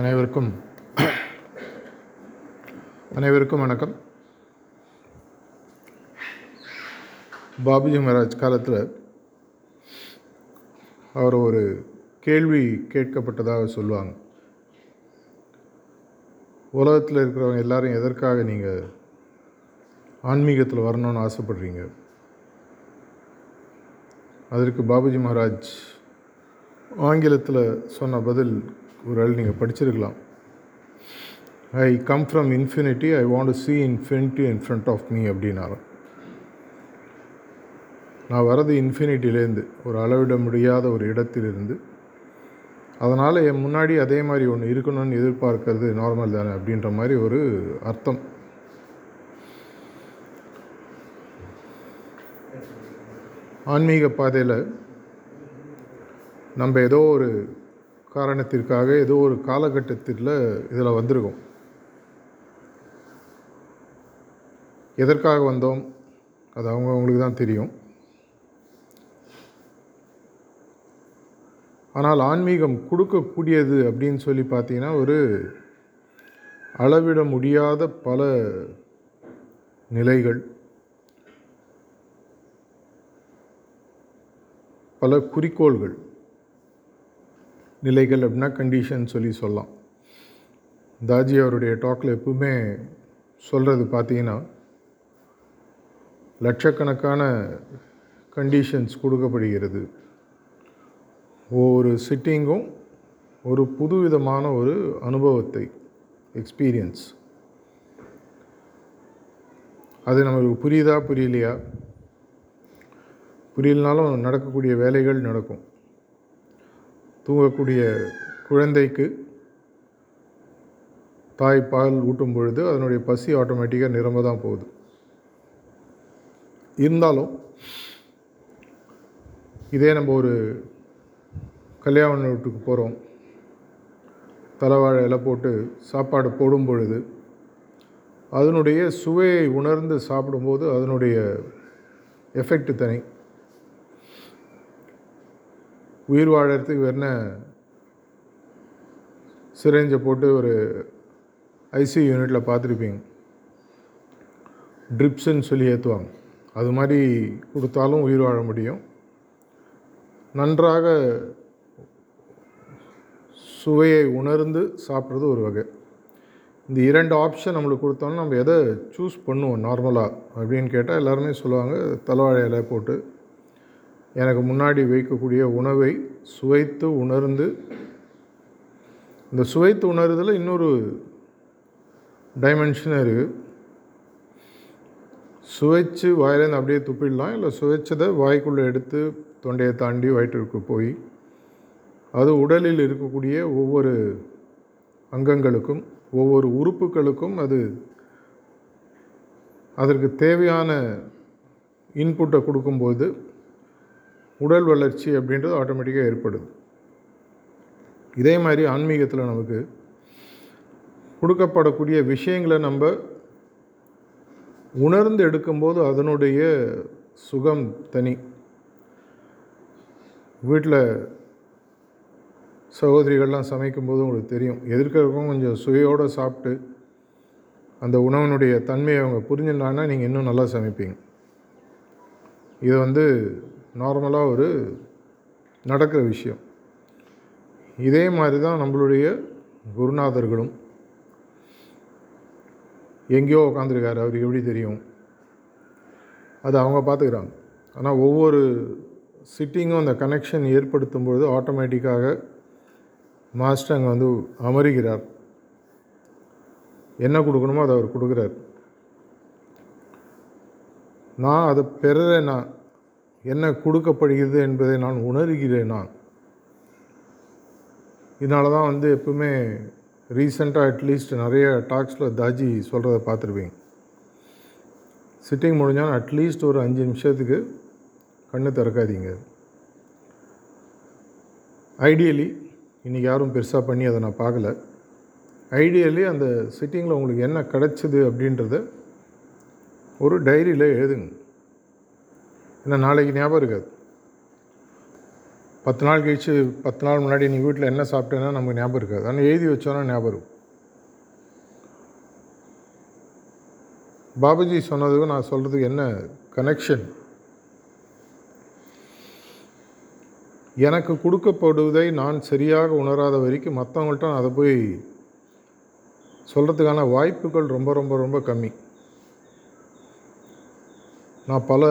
அனைவருக்கும் அனைவருக்கும் வணக்கம். பாபுஜி மகாராஜ் காலத்தில் அவர் ஒரு கேள்வி கேட்கப்பட்டதாக சொல்லுவாங்க. உலகத்தில் இருக்கிறவங்க எல்லாரும் எதற்காக நீங்கள் ஆன்மீகத்தில் வரணும்னு ஆசைப்படுறீங்க? அதற்கு பாபுஜி மகாராஜ் ஆங்கிலத்தில் சொன்ன பதில் ஒரு ஆள் நீங்கள் படிச்சிருக்கலாம். I come from infinity I want see infinity in front of me அப்படின்னாரு நான் வரது இன்ஃபினிட்டிலேருந்து ஒரு அளவிட முடியாத ஒரு இடத்திலிருந்து. அதனால் என் முன்னாடி அதே மாதிரி ஒன்று இருக்கணும்னு எதிர்பார்க்கறது நார்மல் தானே அப்படின்ற மாதிரி ஒரு அர்த்தம். ஆன்மீக பாதையில் நம்ம ஏதோ ஒரு காரணத்திற்காக ஏதோ ஒரு காலகட்டத்தில் இதில் வந்திருக்கோம். எதற்காக வந்தோம்? அது அவங்க அவங்களுக்கு தான் தெரியும். ஆனால் ஆன்மீகம் கொடுக்கக்கூடியது அப்படின்னு சொல்லி பார்த்தீங்கன்னா ஒரு அளவிட முடியாத பல நிலைகள். பல குறிக்கோள்கள் நிலைகள் அப்படின்னா கண்டிஷன் சொல்லி சொல்லலாம். தாஜி அவருடைய டாக்கில் எப்பவுமே சொல்கிறது பார்த்தீங்கன்னா லட்சக்கணக்கான கண்டிஷன்ஸ் கொடுக்கப்படுகிறது. ஒவ்வொரு சிட்டிங்கும் ஒரு புதுவிதமான ஒரு அனுபவத்தை எக்ஸ்பீரியன்ஸ் அது நமக்கு புரியுதா புரியலையா? புரியலனாலும் நடக்கக்கூடிய வேலைகள் நடக்கும். தூங்கக்கூடிய குழந்தைக்கு தாய் பால் ஊட்டும் பொழுது அதனுடைய பசி ஆட்டோமேட்டிக்காக நிரம்ப தான் போகுது. இருந்தாலும் இதே நம்ம ஒரு கல்யாண வீட்டுக்கு போகிறோம் தலைவாழை இலை போட்டு சாப்பாடு போடும் பொழுது அதனுடைய சுவையை உணர்ந்து சாப்பிடும்போது அதனுடைய எஃபெக்ட் தனி. உயிர் வாழறதுக்கு வேறு சிரஞ்சை போட்டு ஒரு ஐசியூ யூனிட்டில் பார்த்துருப்பீங்க. ட்ரிப்ஸுன்னு சொல்லி ஏற்றுவாங்க அது மாதிரி கொடுத்தாலும் உயிர் வாழ முடியும். நன்றாக சுவையை உணர்ந்து சாப்பிட்றது ஒரு வகை. இந்த இரண்டு ஆப்ஷன் நம்மளுக்கு கொடுத்தோம்னா நம்ம எதை சூஸ் பண்ணுவோம் நார்மலாக அப்படின்னு கேட்டால் எல்லாருமே சொல்லுவாங்க தலைவாழை இலை போட்டு எனக்கு முன்னாடி வைக்கக்கூடிய உணவை சுவைத்து உணர்ந்து இந்த சுவைத்து உணர்றதில் இன்னொரு டைமென்ஷன் இருக்குது சுவைச்சு வாயிலேருந்து அப்படியே துப்பிடலாம் இல்லை சுவைச்சதை வாய்க்குள்ளே எடுத்து தொண்டையை தாண்டி வயிற்றுக்கு போய் அது உடலில் இருக்கக்கூடிய ஒவ்வொரு அங்கங்களுக்கும் ஒவ்வொரு உறுப்புகளுக்கும் அது அதற்கு தேவையான இன்புட்டை கொடுக்கும்போது உடல் வளர்ச்சி அப்படின்றது ஆட்டோமேட்டிக்காக ஏற்படுது. இதே மாதிரி ஆன்மீகத்தில் நமக்கு கொடுக்கப்படக்கூடிய விஷயங்களை நம்ம உணர்ந்து எடுக்கும்போது அதனுடைய சுகம் தனி. வீட்டில் சகோதரிகள்லாம் சமைக்கும்போது உங்களுக்கு தெரியும். எதிர்க்கிறவங்க கொஞ்சம் சுவையோடு சாப்பிட்டு அந்த உணவினுடைய தன்மையை அவங்க புரிஞ்சுட்டாங்கன்னா நீங்கள் இன்னும் நல்லா சமைப்பீங்க. இது வந்து நார்மலாக ஒரு நடக்கிற விஷயம். இதே மாதிரி தான் நம்மளுடைய குருநாதர்களும் எங்கேயோ உட்காந்துருக்காரு அவருக்கு எப்படி தெரியும்? அது அவங்க பார்த்துக்கிறாங்க. ஆனால் ஒவ்வொரு சிட்டிங்கும் அந்த கனெக்ஷன் ஏற்படுத்தும் பொழுது ஆட்டோமேட்டிக்காக மாஸ்டர் அங்கே வந்து அமருகிறார். என்ன கொடுக்கணுமோ அதை அவர் கொடுக்குறார். நான் அதை நான் என்ன கொடுக்கப்படுகிறது என்பதை நான் உணர்கிறேன் நான். இதனால தான் வந்து எப்பவுமே ரீசெண்டாக அட்லீஸ்ட் நிறைய டாக்ஸில் தாஜி சொல்கிறத பார்த்துருப்பீங்க. சிட்டிங் முடிஞ்சாலும் அட்லீஸ்ட் ஒரு அஞ்சு நிமிஷத்துக்கு கண்ணு திறக்காதீங்க. ஐடியலி இன்றைக்கி யாரும் பெருசாக பண்ணி அதை நான் பார்க்கல. ஐடியலி அந்த சிட்டிங்கில் உங்களுக்கு என்ன கிடச்சிது அப்படின்றத ஒரு டைரியில் எழுதுங்க. ஏன்னா நாளைக்கு ஞாபகம் இருக்காது. பத்து நாள் கழிச்சு பத்து நாள் முன்னாடி நீ வீட்டில் என்ன சாப்பிட்டேன்னா நமக்கு ஞாபகம் இருக்காது. ஆனால் எழுதி வச்சோன்னா ஞாபகம் இருக்கும் பாபாஜி சொன்னதுக்கும் நான் சொல்கிறதுக்கு என்ன கனெக்ஷன் எனக்கு கொடுக்கப்படுவதை நான் சரியாக உணராத வரைக்கும் மற்றவங்கள்ட்ட நான் அதை போய் சொல்கிறதுக்கான வாய்ப்புகள் ரொம்ப ரொம்ப ரொம்ப கம்மி. நான் பல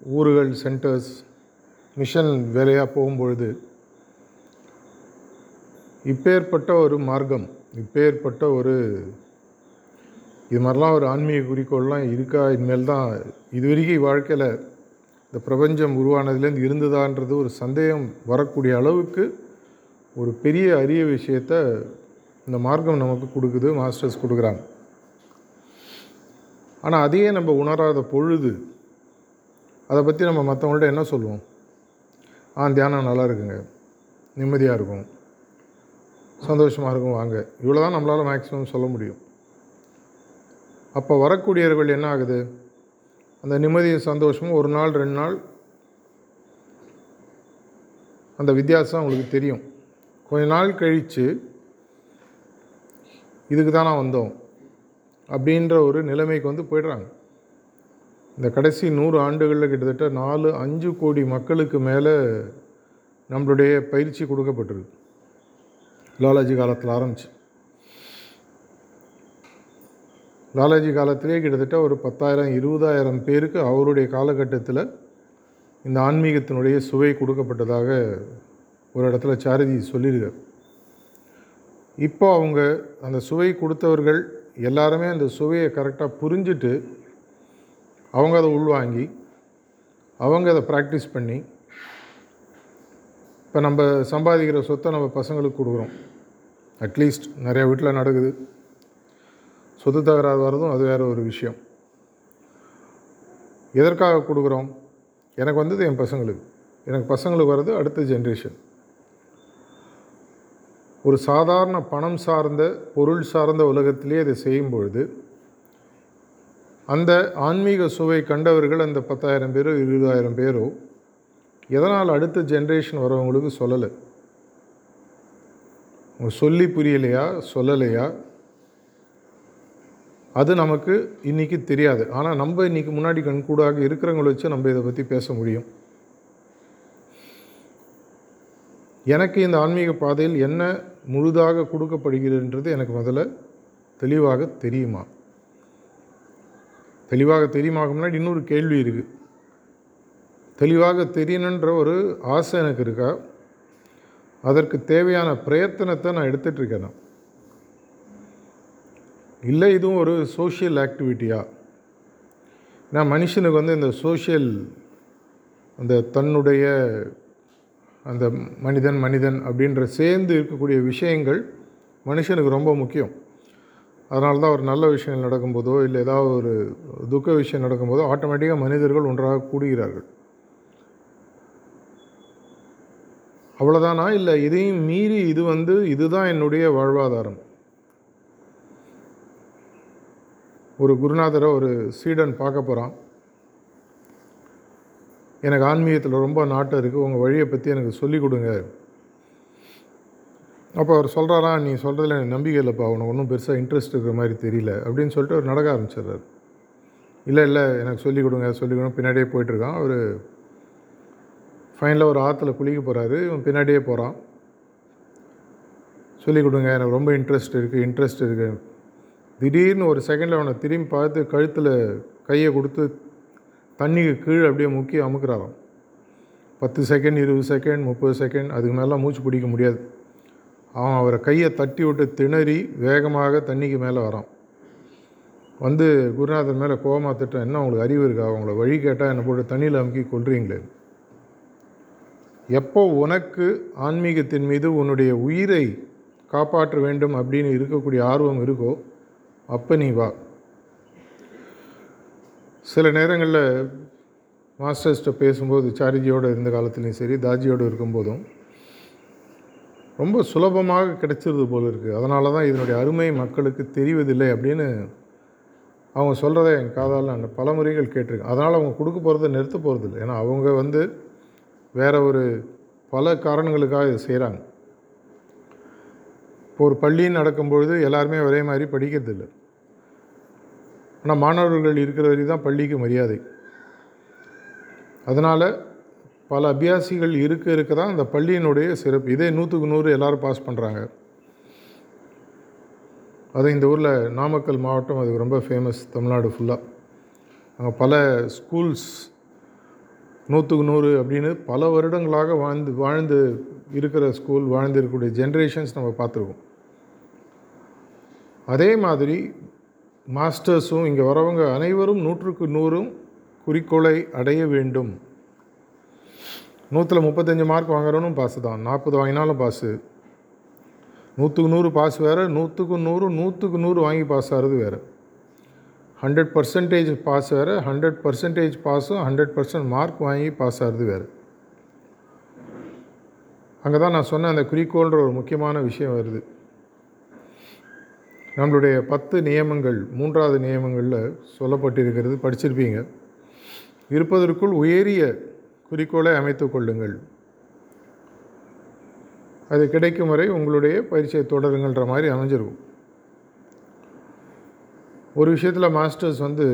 ஊர்கள் சென்டர்ஸ் மிஷன் வேலையாக போகும்பொழுது இப்பேற்பட்ட ஒரு மார்க்கம் இப்பேற்பட்ட ஒரு இது மாதிரிலாம் ஒரு ஆன்மீக குறிக்கோள்லாம் இருக்கா? இனிமேல் தான் இது வரைக்கும் வாழ்க்கையில் இந்த பிரபஞ்சம் உருவானதுலேருந்து இருந்ததான்றது ஒரு சந்தேகம் வரக்கூடிய அளவுக்கு ஒரு பெரிய அரிய விஷயத்த இந்த மார்க்கம் நமக்கு கொடுக்குது மாஸ்டர்ஸ் கொடுக்குறாங்க. ஆனால் அதையே நம்ம உணராத பொழுது அதை பற்றி நம்ம மற்றவங்கள்ட்ட என்ன சொல்லுவோம்? ஆ தியானம் நல்லா இருக்குங்க. நிம்மதியாக இருக்கும். சந்தோஷமாக இருக்கும் வாங்க. இவ்வளோ தான் நம்மளால் மேக்ஸிமம் சொல்ல முடியும். அப்போ வரக்கூடியவர்கள் என்ன ஆகுது? அந்த நிம்மதியும் சந்தோஷமும் ஒரு நாள் ரெண்டு நாள் அந்த வித்தியாசம் அவங்களுக்கு தெரியும். கொஞ்ச நாள் கழித்து இதுக்கு தான் நான் வந்தோம் அப்படின்ற ஒரு நிலைமைக்கு வந்து போயிடுறாங்க. இந்த கடைசி நூறு ஆண்டுகளில் கிட்டத்தட்ட நாலு அஞ்சு கோடி மக்களுக்கு மேலே நம்மளுடைய பயிற்சி கொடுக்கப்பட்டிருக்கு. லாலாஜி காலத்தில் ஆரம்பிச்சு. லாலாஜி காலத்திலே கிட்டத்தட்ட ஒரு பத்தாயிரம் இருபதாயிரம் பேருக்கு அவருடைய காலகட்டத்தில் இந்த ஆன்மீகத்தினுடைய சுவை கொடுக்கப்பட்டதாக ஒரு இடத்துல சாரதி சொல்லியிருக்கார். இப்போ அவங்க அந்த சுவை கொடுத்தவர்கள் எல்லாருமே அந்த சுவையை கரெக்டாக புரிஞ்சுட்டு அவங்க அதை உள்வாங்கி அவங்க அதை ப்ராக்டிஸ் பண்ணி இப்போ நம்ம சம்பாதிக்கிற சொத்தை நம்ம பசங்களுக்கு கொடுக்குறோம். அட்லீஸ்ட் நிறையா வீட்டில் நடக்குது. சொத்து தகராறு வர்றதும் அது வேறு ஒரு விஷயம். எதற்காக கொடுக்குறோம்? எனக்கு வந்தது என் பசங்களுக்கு. எனக்கு பசங்களுக்கு வர்றது அடுத்த ஜென்ரேஷன் ஒரு சாதாரண பணம் சார்ந்த பொருள் சார்ந்த உலகத்திலே இதை செய்யும் பொழுது அந்த ஆன்மீக சுவை கண்டவர்கள் அந்த பத்தாயிரம் பேரோ இருபதாயிரம் பேரோ எதனால் அடுத்த ஜென்ரேஷன் வரவங்களுக்கு சொல்லலை? சொல்லி புரியலையா சொல்லலையா? அது நமக்கு இன்றைக்கி தெரியாது. ஆனால் நம்ம இன்றைக்கி முன்னாடி கண்கூடாக இருக்கிறவங்கள வச்சு நம்ம இதை பற்றி பேச முடியும். எனக்கு இந்த ஆன்மீக பாதையில் என்ன முழுதாக கொடுக்கப்படுகிறதுன்றது எனக்கு முதல்ல தெளிவாக தெரியுமா? தெளிவாக தெரியுமாக முன்னாடி இன்னொரு கேள்வி இருக்குது தெளிவாக தெரியணுன்ற ஒரு ஆசை எனக்கு இருக்கா? அதற்கு தேவையான பிரயத்தனத்தை நான் எடுத்துகிட்ருக்கேன் இல்லை இதுவும் ஒரு சோஷியல் ஆக்டிவிட்டியா நான் மனுஷனுக்கு வந்து இந்த சோஷியல் அந்த தன்னுடைய அந்த மனிதன் மனிதன் அப்படின்ற சேர்ந்து இருக்கக்கூடிய விஷயங்கள் மனுஷனுக்கு ரொம்ப முக்கியம். அதனால தான் ஒரு நல்ல விஷயங்கள் நடக்கும்போதோ இல்லை ஏதாவது ஒரு துக்க விஷயம் நடக்கும்போதோ ஆட்டோமேட்டிக்காக மனிதர்கள் ஒன்றாக கூடுகிறார்கள். அவ்வளோதானா இல்லை இதையும் மீறி இது வந்து இதுதான் என்னுடைய வாழ்வாதாரம். ஒரு குருநாதரை ஒரு சீடன் பார்க்க போகிறான் எனக்கு ஆன்மீகத்தில் ரொம்ப நாட்டம் இருக்குது உங்கள் வழியை பற்றி எனக்கு சொல்லிக் கொடுங்க. அப்போ அவர் சொல்கிறாரா நீ சொல்கிறதுல எனக்கு நம்பிக்கை இல்லைப்பா உனக்கு ஒன்றும் பெருசாக இன்ட்ரெஸ்ட் இருக்கிற மாதிரி தெரியல அப்படின்னு சொல்லிட்டு அவர் நடக்க ஆரம்பிச்சிடுறாரு. இல்லை இல்லை எனக்கு சொல்லிக் கொடுங்க சொல்லிக் கொடுங்க பின்னாடியே போயிட்டுருக்கான் அவர் ஃபைனலாக ஒரு ஆற்றுல குளிக்க போகிறாரு இவன் பின்னாடியே போகிறான் சொல்லிக் கொடுங்க எனக்கு ரொம்ப இன்ட்ரெஸ்ட் இருக்குது இன்ட்ரெஸ்ட் இருக்குது திடீர்னு ஒரு செகண்டில் அவனை திரும்பி பார்த்து கழுத்தில் கையை கொடுத்து தண்ணிக்கு கீழே அப்படியே முக்கிய அமுக்கிறாராம். பத்து செகண்ட் இருபது செகண்ட் முப்பது செகண்ட் அதுக்கு மேலாம் மூச்சு பிடிக்க முடியாது. அவன் அவரை கையை தட்டி விட்டு திணறி வேகமாக தண்ணிக்கு மேலே வரான். வந்து குருநாதர் மேலே கோபமாக திட்டம் என்ன உங்களுக்கு அறிவு இருக்கா? அவங்கள வழி கேட்டால் என்னை போட்டு தண்ணியில் அமுக்கி கொள்றீங்களே எப்போ உனக்கு ஆன்மீகத்தின் மீது உன்னுடைய உயிரை காப்பாற்ற வேண்டும் அப்படின்னு இருக்கக்கூடிய ஆர்வம் இருக்கோ அப்போ நீ வா. சில நேரங்களில் மாஸ்டர்ஸ்ட்டை பேசும்போது சாரிஜியோடு இருந்த காலத்துலேயும் சரி தாஜியோடு இருக்கும்போதும் ரொம்ப சுலபமாக கிடைச்சிருது போல் இருக்குது அதனால தான் இதனுடைய அருமை மக்களுக்கு தெரிவதில்லை அப்படின்னு அவங்க சொல்கிறத என் காதால் நான் பல முறைகள் கேட்டிருக்கேன். அதனால் அவங்க கொடுக்க போகிறத நிறுத்த போகிறதில்ல ஏன்னா அவங்க வந்து வேறு ஒரு பல காரணங்களுக்காக இதை செய்கிறாங்க இப்போ ஒரு பள்ளின்னு நடக்கும்பொழுது எல்லாருமே ஒரே மாதிரி படிக்கிறதில்ல. ஆனால் மாணவர்கள் இருக்கிற வரை தான் பள்ளிக்கு மரியாதை. அதனால் பல அபியாசிகள் இருக்க இருக்க தான் அந்த பள்ளியினுடைய சிறப்பு. இதே நூற்றுக்கு நூறு எல்லோரும் பாஸ் பண்ணுறாங்க அது இந்த ஊரில் நாமக்கல் மாவட்டம் அது ரொம்ப ஃபேமஸ் தமிழ்நாடு ஃபுல்லாக அங்கே பல ஸ்கூல்ஸ் நூற்றுக்கு நூறு அப்படின்னு பல வருடங்களாக வாழ்ந்து வாழ்ந்து இருக்கிற ஸ்கூல் வாழ்ந்து இருக்கக்கூடிய ஜென்ரேஷன்ஸ் நம்ம பார்த்துருக்கோம். அதே மாதிரி மாஸ்டர்ஸும் இங்கே வரவங்க அனைவரும் நூற்றுக்கு நூறும் குறிக்கோளை அடைய வேண்டும். நூற்றில் முப்பத்தஞ்சு மார்க் வாங்குறவனும் பாஸு தான். நாற்பது வாங்கினாலும் பாஸு நூற்றுக்கு நூறு பாஸ் வேறு நூற்றுக்கு நூறு நூற்றுக்கு நூறு வாங்கி பாஸ் ஆகிறது வேறு. ஹண்ட்ரட் பர்சன்டேஜ் பாஸ் வேறு ஹண்ட்ரட் பர்சன்டேஜ் பாஸும் ஹண்ட்ரட் பர்சன்ட் மார்க் வாங்கி பாஸ் ஆகிறது வேறு. அங்கே தான் நான் சொன்ன அந்த குறிக்கோள்ன்ற ஒரு முக்கியமான விஷயம் வருது. நம்மளுடைய பத்து நியமங்கள் மூன்றாவது நியமங்களில் சொல்லப்பட்டிருக்கிறது படிச்சிருப்பீங்க. இருப்பதற்குள் உயரிய குறிக்கோளை அமைத்து கொள்ளுங்கள். அது கிடைக்கும் வரை உங்களுடைய பயிற்சியை தொடருங்கள்ன்ற மாதிரி அமைஞ்சிருக்கும். ஒரு விஷயத்தில் மாஸ்டர்ஸ் வந்து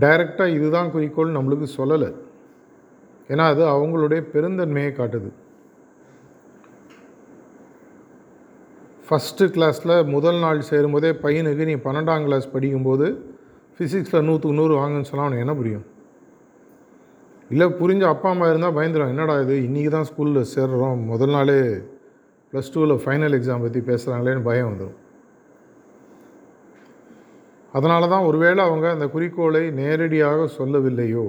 டைரெக்டாக இதுதான் குறிக்கோள் நம்மளுக்கு சொல்லலை. ஏன்னா அது அவங்களுடைய பெருந்தன்மையை காட்டுது. ஃபஸ்ட்டு கிளாஸில் முதல் நாள் சேரும்போதே பையனுக்கு நீ பன்னெண்டாம் கிளாஸ் படிக்கும்போது ஃபிசிக்ஸில் நூற்றுக்கு நூறு வாங்குன்னு சொன்னால் அவனுக்கு என்ன புரியும்? இல்லை புரிஞ்ச அப்பா அம்மா இருந்தால் பயந்துடும் என்னடா இது? இன்றைக்கி தான் ஸ்கூலில் சேர்றோம். முதல் நாளே ப்ளஸ் டூவில் ஃபைனல் எக்ஸாம் பற்றி பேசுகிறாங்களேன்னு பயம் வந்துடும் அதனால தான் ஒருவேளை அவங்க அந்த குறிக்கோளை நேரடியாக சொல்லவில்லையோ.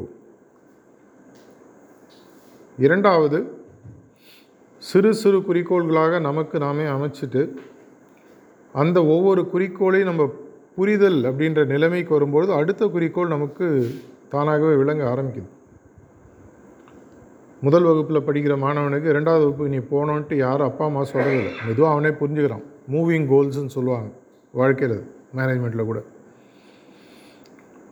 இரண்டாவது சிறு சிறு குறிக்கோள்களாக நமக்கு நாமே அமைச்சிட்டு அந்த ஒவ்வொரு குறிக்கோளையும் நம்ம புரிதல் அப்படின்ற நிலைமைக்கு வரும்பொழுது அடுத்த குறிக்கோள் நமக்கு தானாகவே விளங்க ஆரம்பிக்குது. முதல் வகுப்பில் படிக்கிற மாணவனுக்கு ரெண்டாவது வகுப்பு நீ போனோன்ட்டு யாரும் அப்பா அம்மா சொல்லவில்லை மெதுவாக அவனே புரிஞ்சுக்கிறான். மூவிங் கோல்ஸ்ன்னு சொல்லுவாங்க. வாழ்க்கையில் மேனேஜ்மெண்ட்டில் கூட.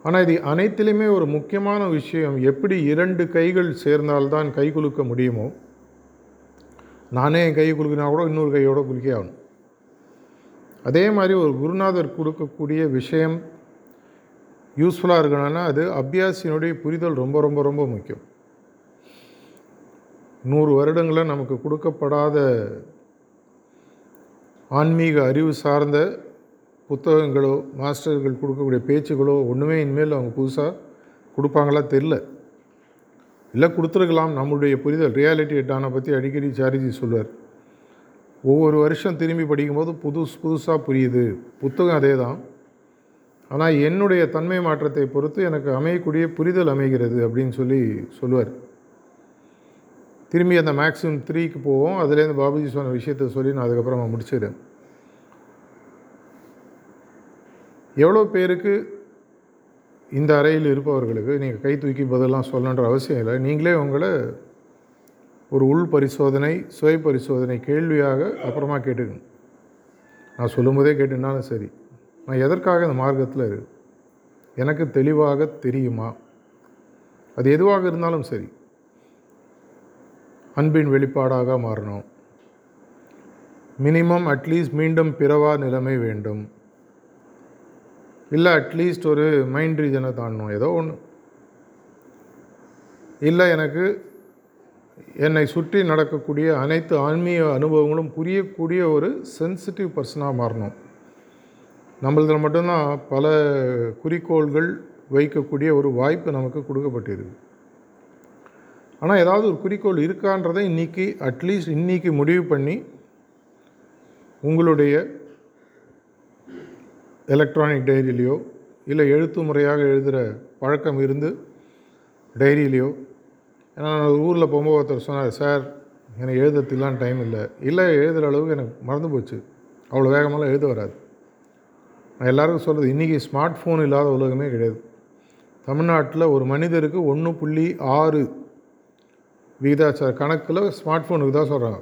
ஆனால் இது அனைத்திலுமே ஒரு முக்கியமான விஷயம். எப்படி இரண்டு கைகள் சேர்ந்தால்தான் கை குலுக்க முடியுமோ நானே என் கை குலுக்கினா கூட இன்னொரு கையோட குலுக்கே ஆகணும். அதே மாதிரி ஒரு குருநாதர் கொடுக்கக்கூடிய விஷயம் யூஸ்ஃபுல்லாக இருக்கணும்னா அது அபியாசியினுடைய புரிதல் ரொம்ப ரொம்ப ரொம்ப முக்கியம். நூறு வருடங்களில் நமக்கு கொடுக்கப்படாத ஆன்மீக அறிவு சார்ந்த புத்தகங்களோ மாஸ்டர்கள் கொடுக்கக்கூடிய பேச்சுகளோ ஒன்றுமே இனிமேல் அவங்க புதுசாக கொடுப்பாங்களா தெரில இல்லை கொடுத்துருக்கலாம். நம்மளுடைய புரிதல் ரியாலிட்டி எட்டானை பற்றி அடிக்கடி சாரிஜி சொல்லுவார். ஒவ்வொரு வருஷம் திரும்பி படிக்கும்போது புதுசு புதுசாக புரியுது. புத்தகம் அதே தான் ஆனால் என்னுடைய தன்மை மாற்றத்தை பொறுத்து எனக்கு அமையக்கூடிய புரிதல் அமைகிறது அப்படின்னு சொல்லி சொல்லுவார். திரும்பி அந்த மேக்ஸிமம் த்ரீக்கு போவோம். அதுலேருந்து பாபுஜி சொன்ன விஷயத்த சொல்லி நான் அதுக்கப்புறமா முடிச்சிடுறேன். எவ்வளோ பேருக்கு இந்த அறையில் இருப்பவர்களுக்கு நீங்கள் கை தூக்கி பதிலாம் சொல்லணுன்ற அவசியம் இல்லை. நீங்களே உங்களை ஒரு உள் பரிசோதனை சுய பரிசோதனை கேள்வியாக அப்புறமா கேட்டுக்கணும். நான் சொல்லும்போதே கேட்டுனாலும் சரி. நான் எதற்காக இந்த மார்க்கத்தில் இருக்கு எனக்கு தெளிவாக தெரியுமா? அது எதுவாக இருந்தாலும் சரி. அன்பின் வெளிப்பாடாக மாறணும். மினிமம் அட்லீஸ்ட் மீண்டும் பிறவா நிலைமை வேண்டும். இல்லை அட்லீஸ்ட் ஒரு மைண்ட் ரீஜனை தாண்டணும் ஏதோ ஒன்று இல்லை எனக்கு என்னை சுற்றி நடக்கக்கூடிய அனைத்து ஆன்மீக அனுபவங்களும் புரியக்கூடிய ஒரு சென்சிட்டிவ் பர்சனாக மாறணும். நம்மளதில் மட்டும்தான் பல குறிக்கோள்கள் வைக்கக்கூடிய ஒரு வாய்ப்பு நமக்கு கொடுக்கப்பட்டிருக்கு. ஆனால் ஏதாவது ஒரு குறிக்கோள் இருக்கான்றதை இன்றைக்கி அட்லீஸ்ட் இன்றைக்கி முடிவு பண்ணி உங்களுடைய எலக்ட்ரானிக் டைரியிலையோ இல்லை எழுத்து முறையாக எழுதுகிற பழக்கம் இருந்து டைரியிலையோ ஏன்னா நான் ஊரில் போகும்போது ஒருத்தர் சொன்னார் சார் எனக்கு எழுதுறதுக்கெலாம் டைம் இல்லை. இல்லை எழுதுகிற அளவுக்கு எனக்கு மறந்து போச்சு. அவ்வளோ வேகமெல்லாம் எழுத வராது. நான் எல்லாருக்கும் சொல்கிறது இன்றைக்கி ஸ்மார்ட் ஃபோன் இல்லாத உலகமே கிடையாது. தமிழ்நாட்டில் ஒரு மனிதருக்கு ஒன்று புள்ளி ஆறு விகிதாச்சார கணக்கில் ஸ்மார்ட் ஃபோனுக்கு தான் சொல்கிறாங்க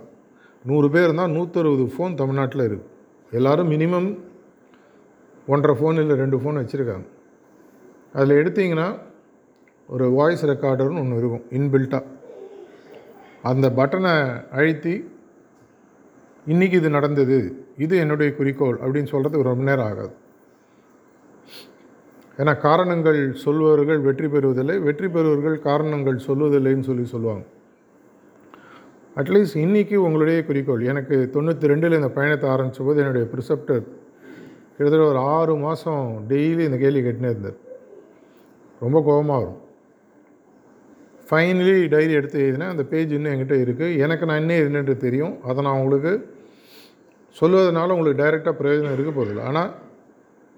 நூறு பேர் இருந்தால் நூற்றறுபது ஃபோன் தமிழ்நாட்டில் இருக்குது எல்லோரும் மினிமம் ஒன்றரை ஃபோன் இல்லை ரெண்டு ஃபோன் வச்சுருக்காங்க. அதில் எடுத்திங்கன்னா ஒரு வாய்ஸ் ரெக்கார்டர்னு ஒன்று இருக்கும் இன்பில்ட்டாக அந்த பட்டனை அழுத்தி இன்றைக்கி இது நடந்தது இது என்னுடைய குறிக்கோள் அப்படின்னு சொல்கிறதுக்கு ரொம்ப நேரம் ஆகாது. ஏன்னா காரணங்கள் சொல்பவர்கள் வெற்றி பெறுவதில்லை வெற்றி பெறுவர்கள் காரணங்கள் சொல்வதில்லைன்னு சொல்லி சொல்லுவாங்க. அட்லீஸ்ட் இன்றைக்கி உங்களுடைய குறிக்கோள் எனக்கு தொண்ணூற்றி ரெண்டில் இந்த பயணத்தை ஆரம்பித்த போது என்னுடைய ப்ரிசெப்டர் கிட்டத்தட்ட ஒரு ஆறு மாதம் டெய்லி இந்த கேள்வி கேட்டுனே இருந்தார். ரொம்ப கோபமாக வரும். ஃபைனலி டைரி எடுத்து எழுதினேன். அந்த பேஜ் இன்னும் என்கிட்ட இருக்குது எனக்கு நான் இன்னும் என்னென்று தெரியும். அதை நான் உங்களுக்கு சொல்லுவதனால உங்களுக்கு டைரெக்டாக பிரயோஜனம் இருக்க போதில்லை ஆனால்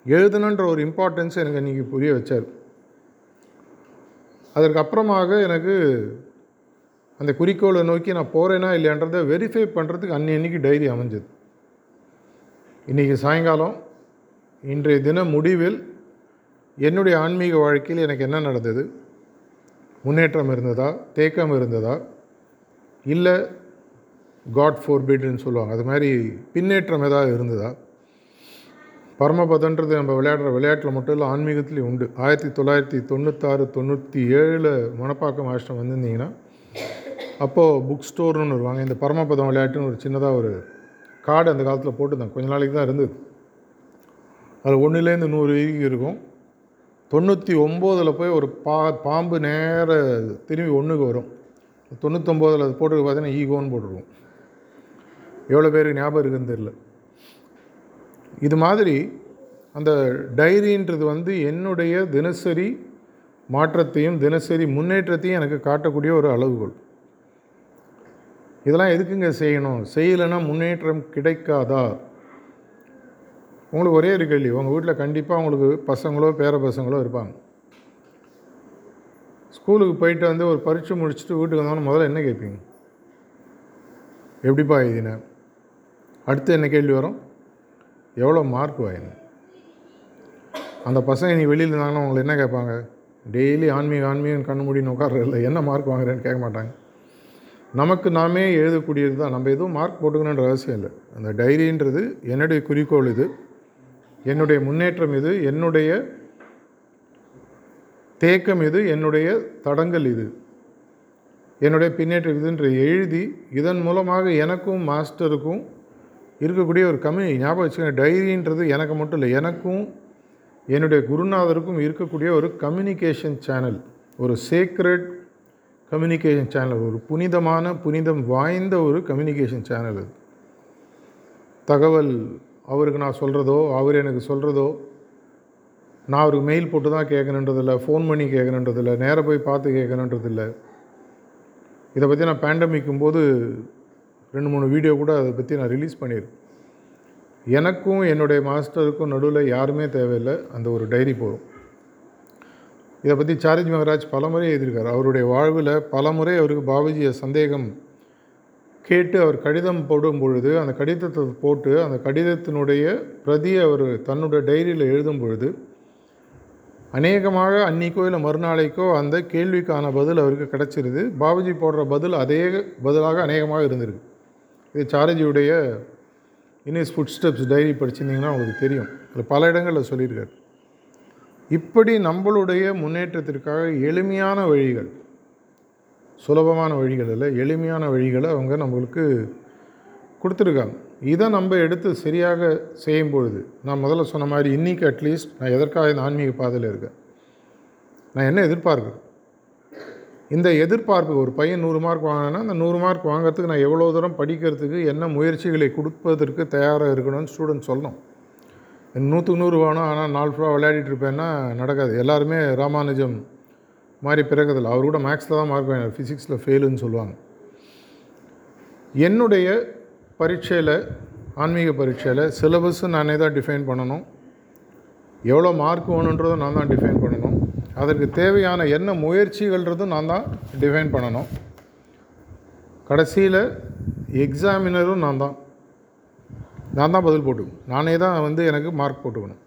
எழுதணுன்ற ஒரு இம்பார்ட்டன்ஸ் எனக்கு இன்றைக்கி புரிய வச்சார். அதற்கு அப்புறமாக எனக்கு அந்த குறிக்கோளை நோக்கி நான் போகிறேனா இல்லையான்றதை வெரிஃபை பண்ணுறதுக்கு அன்னி அன்றைக்கி டைரி அமைஞ்சது. இன்றைக்கி சாயங்காலம் இன்றைய தின முடிவில் என்னுடைய ஆன்மீக வாழ்க்கையில் எனக்கு என்ன நடந்தது? முன்னேற்றம் இருந்ததா? தேக்கம் இருந்ததா? இல்லை காட் ஃபோர்பிட்னு சொல்லுவாங்க. அது மாதிரி பின்னேற்றம் ஏதாவது இருந்ததா? பரமபதன்றது நம்ம விளையாடுற விளையாட்டில் மட்டும் இல்லை ஆன்மீகத்துலேயும் உண்டு. ஆயிரத்தி தொள்ளாயிரத்தி தொண்ணூத்தாறு தொண்ணூற்றி ஏழில் மணப்பாக்கம் ஆஷ்டம் வந்திருந்தீங்கன்னா அப்போது புக் ஸ்டோர்னு வருவாங்க இந்த பரமபதம் விளையாட்டுன்னு ஒரு சின்னதாக ஒரு கார்டு அந்த காலத்தில் போட்டுருந்தாங்க. கொஞ்ச நாளைக்கு தான் இருந்தது. அதில் ஒன்றுலேருந்து நூறு வரைக்கும் இருக்கும். தொண்ணூற்றி ஒம்போதில் போய் ஒரு பா பாம்பு நேர திரும்பி ஒன்றுக்கு வரும். தொண்ணூத்தொம்போதில் அது போட்டுருக்கு பார்த்தீங்கன்னா ஈகோன்னு போட்டிருக்கும். எவ்வளோ பேருக்கு ஞாபகம் இருக்குன்னு தெரில இது மாதிரி அந்த டைரின்றது வந்து என்னுடைய தினசரி மாற்றத்தையும் தினசரி முன்னேற்றத்தையும் எனக்கு காட்டக்கூடிய ஒரு அளவுகோல். இதெல்லாம் எதுக்குங்க செய்யணும்? செய்யலைன்னா முன்னேற்றம் கிடைக்காதா? உங்களுக்கு ஒரே ஒரு கேள்வி. உங்கள் வீட்டில் கண்டிப்பாக உங்களுக்கு பசங்களோ பேர பசங்களோ இருப்பாங்க. ஸ்கூலுக்கு போயிட்டு வந்து ஒரு பரீட்சை முடிச்சுட்டு வீட்டுக்கு வந்தோன்னு முதல்ல என்ன கேட்பீங்க? எப்படிப்பா எழுதின? அடுத்து என்ன கேள்வி வரும்? எவ்வளோ மார்க் வாங்கின? அந்த பசங்க நீ வெளியில் இருந்தாங்கன்னா உங்களை என்ன கேட்பாங்க? டெய்லி ஆன்மீக ஆன்மீகம் கண்ணு முடின்னு உட்கார்றதில்ல என்ன மார்க் வாங்குறேன்னு கேட்க மாட்டாங்க. நமக்கு நாமே எழுதக்கூடியது தான். நம்ம எதுவும் மார்க் போட்டுக்கணுன்ற அவசியம் இல்லை. அந்த டைரின்றது என்னுடைய குறிக்கோள் இது. என்னுடைய முன்னேற்றம் இது. என்னுடைய தேக்கம் இது. என்னுடைய தடங்கள் இது. என்னுடைய பின்னேற்றம் இதுன்ற எழுதி இதன் மூலமாக எனக்கும் மாஸ்டருக்கும் இருக்கக்கூடிய ஒரு கம்யூனி ஞாபகம் வச்சுக்கோங்க. டைரின்றது எனக்கு மட்டும் இல்லை. எனக்கும் என்னுடைய குருநாதருக்கும் இருக்கக்கூடிய ஒரு கம்யூனிகேஷன் சேனல் ஒரு சேக்ரெட் கம்யூனிகேஷன் சேனல் ஒரு புனிதமான புனிதம் வாய்ந்த ஒரு கம்யூனிகேஷன் சேனல் அது. தகவல் அவருக்கு நான் சொல்கிறதோ அவர் எனக்கு சொல்கிறதோ நான் அவருக்கு மெயில் போட்டு தான் கேட்கணுன்றதில்ல ஃபோன் பண்ணி கேட்கணுன்றதில்ல நேராக போய் பார்த்து கேட்கணுன்றதில்ல. இதை பற்றி நான் பேண்டமிக்கும் போது ரெண்டு மூணு வீடியோ கூட அதை பற்றி நான் ரிலீஸ் பண்ணியிருக்கேன். எனக்கும் என்னுடைய மாஸ்டருக்கும் நடுவில் யாருமே தேவையில்லை அந்த ஒரு டைரி போதும் இதை பற்றி சாரிஜ் மகராஜ் பலமுறை எழுதியிருக்கார். அவருடைய வாழ்வில் பலமுறை அவருக்கு பாபுஜியை சந்தேகம் கேட்டு அவர் கடிதம் போடும் பொழுது அந்த கடிதத்தை போட்டு அந்த கடிதத்தினுடைய பிரதியை அவர் தன்னுடைய டைரியில் எழுதும் பொழுது அநேகமாக அன்றைக்கோ இல்லை மறுநாளைக்கோ அந்த கேள்விக்கான பதில் அவருக்கு கிடச்சிருது. பாபுஜி போடுற பதில் அதே பதிலாக அநேகமாக இருந்திருக்கு. இது சாரஜியுடைய இனிஸ் ஃபுட் ஸ்டெப்ஸ் டைரி படிச்சிருந்தீங்கன்னா உங்களுக்கு தெரியும். அதில் பல இடங்களில் சொல்லியிருக்காரு. இப்படி நம்மளுடைய முன்னேற்றத்திற்காக எளிமையான வழிகள் சுலபமான வழிகள் இல்லை எளிமையான வழிகளை அவங்க நம்மளுக்கு கொடுத்துருக்காங்க. இதை நம்ம எடுத்து சரியாக செய்யும் பொழுது நான் முதல்ல சொன்ன மாதிரி இன்றைக்கி அட்லீஸ்ட் நான் எதற்காக இந்த ஆன்மீக பாதையில் இருக்கேன்? நான் என்ன எதிர்பார்க்குறேன்? இந்த எதிர்பார்ப்பு ஒரு பையன் நூறு மார்க் வாங்கினா அந்த நூறு மார்க் வாங்குறதுக்கு நான் எவ்வளோ தூரம் படிக்கிறதுக்கு என்ன முயற்சிகளை கொடுப்பதற்கு தயாராக இருக்கணும்னு ஸ்டூடெண்ட் சொல்லணும். நூற்றுக்கு நூறு வேணும் ஆனால் நாலு ஃபுல்லாக விளையாடிட்டு இருப்பேன்னா நடக்காது. எல்லாருமே ராமானுஜம் மாதிரி பிறகுதில்லை அவர் கூட மேக்ஸில் தான் மார்க் வாங்கினார். ஃபிசிக்ஸில் ஃபெயிலுன்னு சொல்லுவாங்க. என்னுடைய பரீட்சையில் ஆன்மீக பரீட்சையில் சிலபஸும் நானே தான் டிஃபைன் பண்ணணும். எவ்வளோ மார்க் வேணுன்றதும் நான் தான் டிஃபைன் பண்ணணும். அதற்கு தேவையான என்ன முயற்சிகள்ன்றதும் நான் தான் டிஃபைன் பண்ணணும். கடைசியில் எக்ஸாமினரும் நான் தான். நான் தான் பதில் போட்டுக்கணும். நானே தான் வந்து எனக்கு மார்க் போட்டுக்கணும்.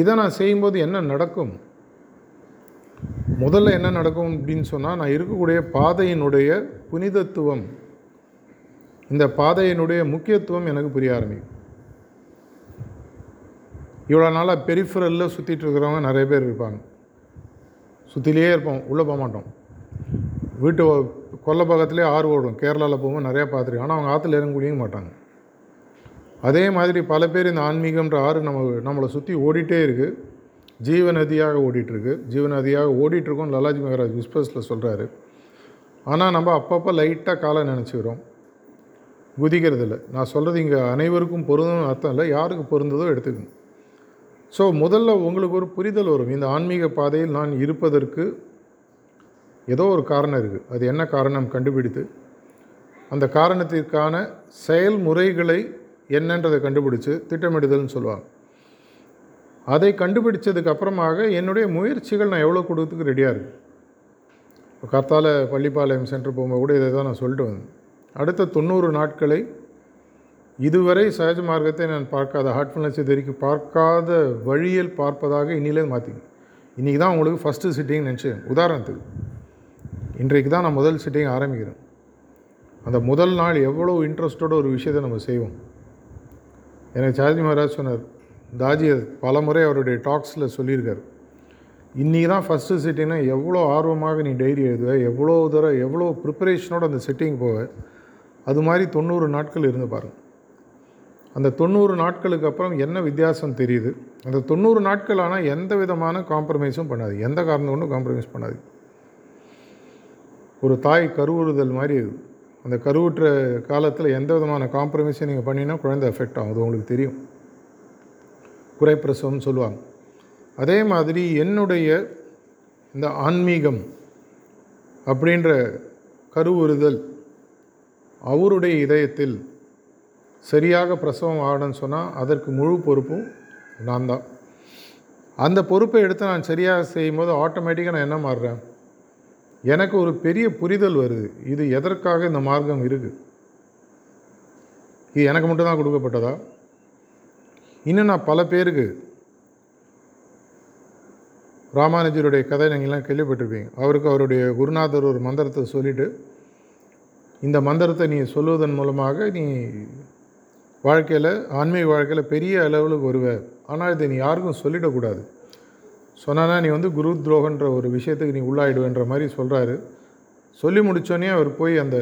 இதை நான் செய்யும்போது என்ன நடக்கும்? முதல்ல என்ன நடக்கும் அப்படின்னு சொன்னால் நான் இருக்கக்கூடிய பாதையினுடைய புனிதத்துவம் இந்த பாதையினுடைய முக்கியத்துவம் எனக்கு புரிய ஆரம்பிக்கும். இவ்வளோ நாளாக பெரிஃபரலில் சுற்றிட்டு இருக்கிறவங்க நிறைய பேர் இருப்பாங்க. சுற்றிலேயே இருப்போம் உள்ளே போக மாட்டோம். வீட்டு கொல்லை பக்கத்துலேயே ஆறு ஓடும். கேரளாவில் போகும்போது நிறையா பார்த்துருக்கேன். ஆனால் அவங்க ஆற்றுல இறங்க முடிய மாட்டாங்க. அதே மாதிரி பல பேர் இந்த ஆன்மீகம்ன்ற ஆறு நம்ம நம்மளை சுற்றி ஓடிட்டே இருக்குது ஜீவநதியாக ஓடிட்டுருக்கு. ஜீவநதியாக ஓடிட்டுருக்கோம் லலாஜி மகராஜ் விஸ்பஸில் சொல்கிறாரு ஆனால் நம்ம அப்பப்போ லைட்டாக காலை நினச்சிக்கிறோம். குதிக்கிறது இல்லை நான் சொல்கிறது இங்கே அனைவருக்கும் பொருந்தும் அர்த்தம் இல்லை. யாருக்கு பொருந்ததோ எடுத்துக்கணும். ஸோ முதல்ல உங்களுக்கு ஒரு புரிதல் வரும். இந்த ஆன்மீக பாதையில் நான் இருப்பதற்கு ஏதோ ஒரு காரணம் இருக்குது அது என்ன காரணம் கண்டுபிடித்து. அந்த காரணத்திற்கான செயல்முறைகளை என்னன்றதை கண்டுபிடிச்சு திட்டமிடுதல்னு சொல்லுவாங்க. அதை கண்டுபிடிச்சதுக்கு அப்புறமாக என்னுடைய முயற்சிகள் நான் எவ்வளோ கொடுக்கறதுக்கு ரெடியாக இருக்குது இப்போ பள்ளிப்பாளையம் சென்டர் போகும்போது கூட இதை தான் நான் சொல்லிட்டு வந்தேன். அடுத்த தொண்ணூறு நாட்களை இதுவரை சகஜ மார்க்கத்தை நான் பார்க்காத ஹார்ட்ஃபுல்னஸ் இது வரைக்கும் பார்க்காத வழியில் பார்ப்பதாக இன்னிலே மாற்றிங்க இன்றைக்கி தான் உங்களுக்கு ஃபஸ்ட்டு சிட்டிங் நினச்சேன். உதாரணத்துக்கு இன்றைக்கு தான் நான் முதல் சிட்டிங் ஆரம்பிக்கிறேன். அந்த முதல் நாள் எவ்வளோ இன்ட்ரெஸ்ட்டோட ஒரு விஷயத்தை நம்ம செய்வோம். எனக்கு சாஜி மகாராஜ் சொன்னார் தாஜி பல முறை அவருடைய டாக்ஸில் சொல்லியிருக்கார். இன்றைக்கி தான் ஃபஸ்ட்டு சிட்டிங்னா எவ்வளோ ஆர்வமாக நீ டைரி எழுதுவ எவ்வளோ தூரம் எவ்வளோ ப்ரிப்பரேஷனோட அந்த சிட்டிங் போவ அது மாதிரி தொண்ணூறு நாட்கள் இருந்து பாருங்கள் அந்த தொண்ணூறு நாட்களுக்கு அப்புறம் என்ன வித்தியாசம் தெரியுது? அந்த தொண்ணூறு நாட்கள் ஆனால் எந்த விதமான காம்ப்ரமைஸும் பண்ணாது. எந்த காரணம் ஒன்றும் காம்ப்ரமைஸ் பண்ணாது. ஒரு தாய் கருவுறுதல் மாதிரி இருக்குது அந்த கருவுற்ற காலத்தில் எந்த விதமான காம்ப்ரமைஸையும் நீங்கள் பண்ணினா குழந்தை எஃபெக்ட் ஆகும். அது உங்களுக்கு தெரியும். குறைப்பிரசவம்னு சொல்லுவாங்க. அதே மாதிரி என்னுடைய இந்த ஆன்மீகம் அப்படின்ற கருவுறுதல் அவருடைய இதயத்தில் சரியாக பிரசவம் ஆகணும்னு சொன்னால் அதற்கு முழு பொறுப்பும் நான் தான் அந்த பொறுப்பை எடுத்து நான் சரியாக செய்யும்போது ஆட்டோமேட்டிக்காக நான் என்ன மாறுறேன்? எனக்கு ஒரு பெரிய புரிதல் வருது. இது எதற்காக இந்த மார்க்கம் இருக்குது இது எனக்கு மட்டும்தான் கொடுக்கப்பட்டதா? இன்னும் நான் பல பேருக்கு ராமானுஜருடைய கதை நீங்கள்லாம் கேள்விப்பட்டிருப்பீங்க. அவருக்கு அவருடைய குருநாதர் ஒரு மந்திரத்தை சொல்லிவிட்டு இந்த மந்திரத்தை நீ சொல்லுவதன் மூலமாக நீ வாழ்க்கையில் ஆன்மீக வாழ்க்கையில் பெரிய அளவில் வருவ ஆனால் இதை நீ யாருக்கும் சொல்லிடக்கூடாது. சொன்னானா நீ வந்து குரு துரோகன்ற ஒரு விஷயத்துக்கு நீ உள்ளாயிடுவேன்ற மாதிரி சொல்கிறாரு சொல்லி முடித்தோடனே அவர் போய் அந்த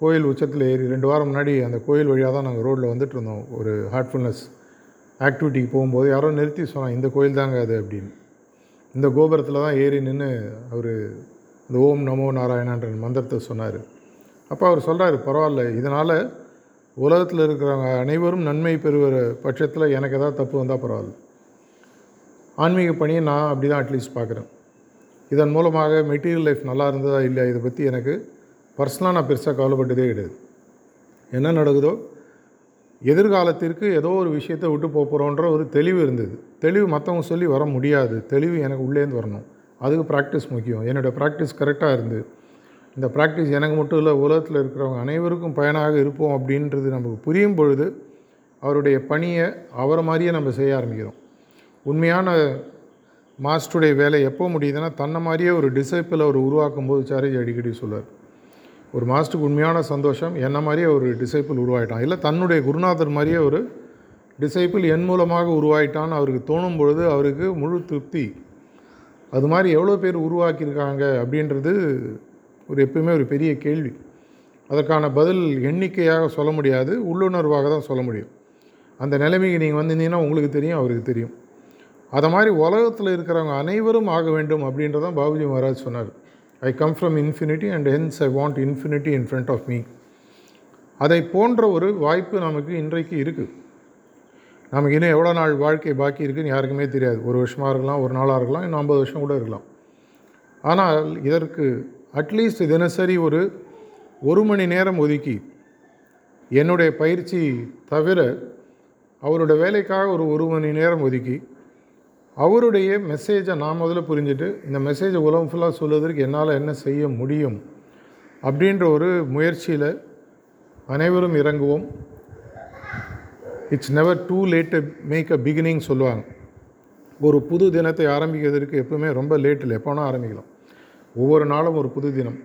கோயில் உச்சத்தில் ஏறி ரெண்டு வாரம் முன்னாடி அந்த கோயில் வழியாக தான் நாங்கள் ரோட்டில் வந்துட்டு இருந்தோம். ஒரு ஹார்ட்ஃபுல்னஸ் ஆக்டிவிட்டிக்கு போகும்போது யாரோ நிறுத்தி சொன்னான் இந்த கோயில் தாங்க அது அப்படின்னு. இந்த கோபுரத்தில் தான் ஏறி நின்று அவர் இந்த ஓம் நமோ நாராயணன்ற மந்திரத்தை சொன்னார். அப்போ அவர் சொல்கிறாரு பரவாயில்ல இதனால் உலகத்தில் இருக்கிறவங்க அனைவரும் நன்மை பெறுகிற பட்சத்தில் எனக்கு எதாவது தப்பு வந்தால் பரவாயில்ல. ஆன்மீக பணியை நான் அப்படி தான் அட்லீஸ்ட் பார்க்குறேன். இதன் மூலமாக மெட்டீரியல் லைஃப் நல்லா இருந்ததா இல்லையா இதை பற்றி எனக்கு பர்சனலாக நான் பெருசாக கவலைப்பட்டதே கிடையாது. என்ன நடக்குதோ எதிர்காலத்திற்கு ஏதோ ஒரு விஷயத்தை விட்டு போகிறோன்ற ஒரு தெளிவு இருந்தது. தெளிவு மற்றவங்க சொல்லி வர முடியாது. தெளிவு எனக்கு உள்ளேருந்து வரணும். அதுக்கு ப்ராக்டிஸ் முக்கியம். என்னோடய ப்ராக்டிஸ் கரெக்டாக இருந்து இந்த ப்ராக்டிஸ் எனக்கு மட்டும் இல்லை உலகத்தில் இருக்கிறவங்க அனைவருக்கும் பயனாக இருப்போம் அப்படின்றது நமக்கு புரியும் பொழுது அவருடைய பணியை அவரை மாதிரியே நம்ம செய்ய ஆரம்பிக்கிறோம். உண்மையான மாஸ்டருடைய வேலை எப்போ முடியுதுன்னா தன்னை மாதிரியே ஒரு டிசைப்பிள் அவர் உருவாக்கும் போது சாரேஜ் அடிக்கடி சொல்லுவார். ஒரு மாஸ்டருக்கு உண்மையான சந்தோஷம் என்ன மாதிரியே ஒரு டிசைப்பிள் உருவாயிட்டான். இல்லை தன்னுடைய குருநாதர் மாதிரியே ஒரு டிசைப்பிள் என் மூலமாக உருவாயிட்டான்னு அவருக்கு தோணும் பொழுது அவருக்கு முழு திருப்தி. அது மாதிரி எவ்வளோ பேர் உருவாக்கியிருக்காங்க அப்படின்றது ஒரு எப்பயுமே ஒரு பெரிய கேள்வி. அதற்கான பதில் எண்ணிக்கையாக சொல்ல முடியாது உள்ளுணர்வாக தான் சொல்ல முடியும். அந்த நிலைமைக்கு நீங்கள் வந்திருந்தீங்கன்னா உங்களுக்கு தெரியும் அவருக்கு தெரியும். அதை மாதிரி உலகத்தில் இருக்கிறவங்க அனைவரும் ஆக வேண்டும் அப்படின்றதான் பாபுஜி மகாராஜ் சொன்னார். I come from infinity and hence I want infinity in front of me அதை போன்ற ஒரு வாய்ப்பு நமக்கு இன்றைக்கு இருக்குது நமக்கு இன்னும் எவ்வளோ நாள் வாழ்க்கை பாக்கி இருக்குன்னு யாருக்குமே தெரியாது. ஒரு வருஷமாக இருக்கலாம் ஒரு நாளாக இருக்கலாம் இன்னும் ஐம்பது வருஷம் கூட இருக்கலாம். ஆனால் இதற்கு அட்லீஸ்ட் தினசரி ஒரு ஒரு மணி நேரம் ஒதுக்கி என்னுடைய பயிற்சி தவிர அவரோட வேலைக்காக ஒரு ஒரு மணி நேரம் ஒதுக்கி அவருடைய மெசேஜை நான் முதல்ல புரிஞ்சுட்டு இந்த மெசேஜை உலகம் ஃபுல்லாக சொல்வதற்கு என்னால் என்ன செய்ய முடியும் அப்படின்ற ஒரு முயற்சியில் அனைவரும் இறங்குவோம். It's never too late make a beginning சொல்லுவாங்க. ஒரு புது தினத்தை ஆரம்பிக்கிறதுக்கு எப்பவுமே ரொம்ப லேட் இல்லை எப்போனா ஆரம்பிக்கலாம். ஒவ்வொரு நாளும் ஒரு புது தினம்.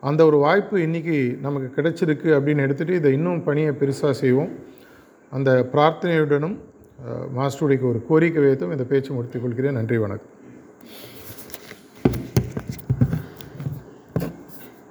அந்த ஒரு வாய்ப்பு இன்றைக்கி நமக்கு கிடைச்சிருக்கு அப்படின்னு எடுத்துகிட்டு இதை இன்னும் பணியை பெருசாக செய்வோம். அந்த பிரார்த்தனையுடனும் மாஸ்டருடைய ஒரு கோரிக்கை வைத்தும் இந்த பேச்சு முடித்துக் கொள்கிறேன். நன்றி வணக்கம்.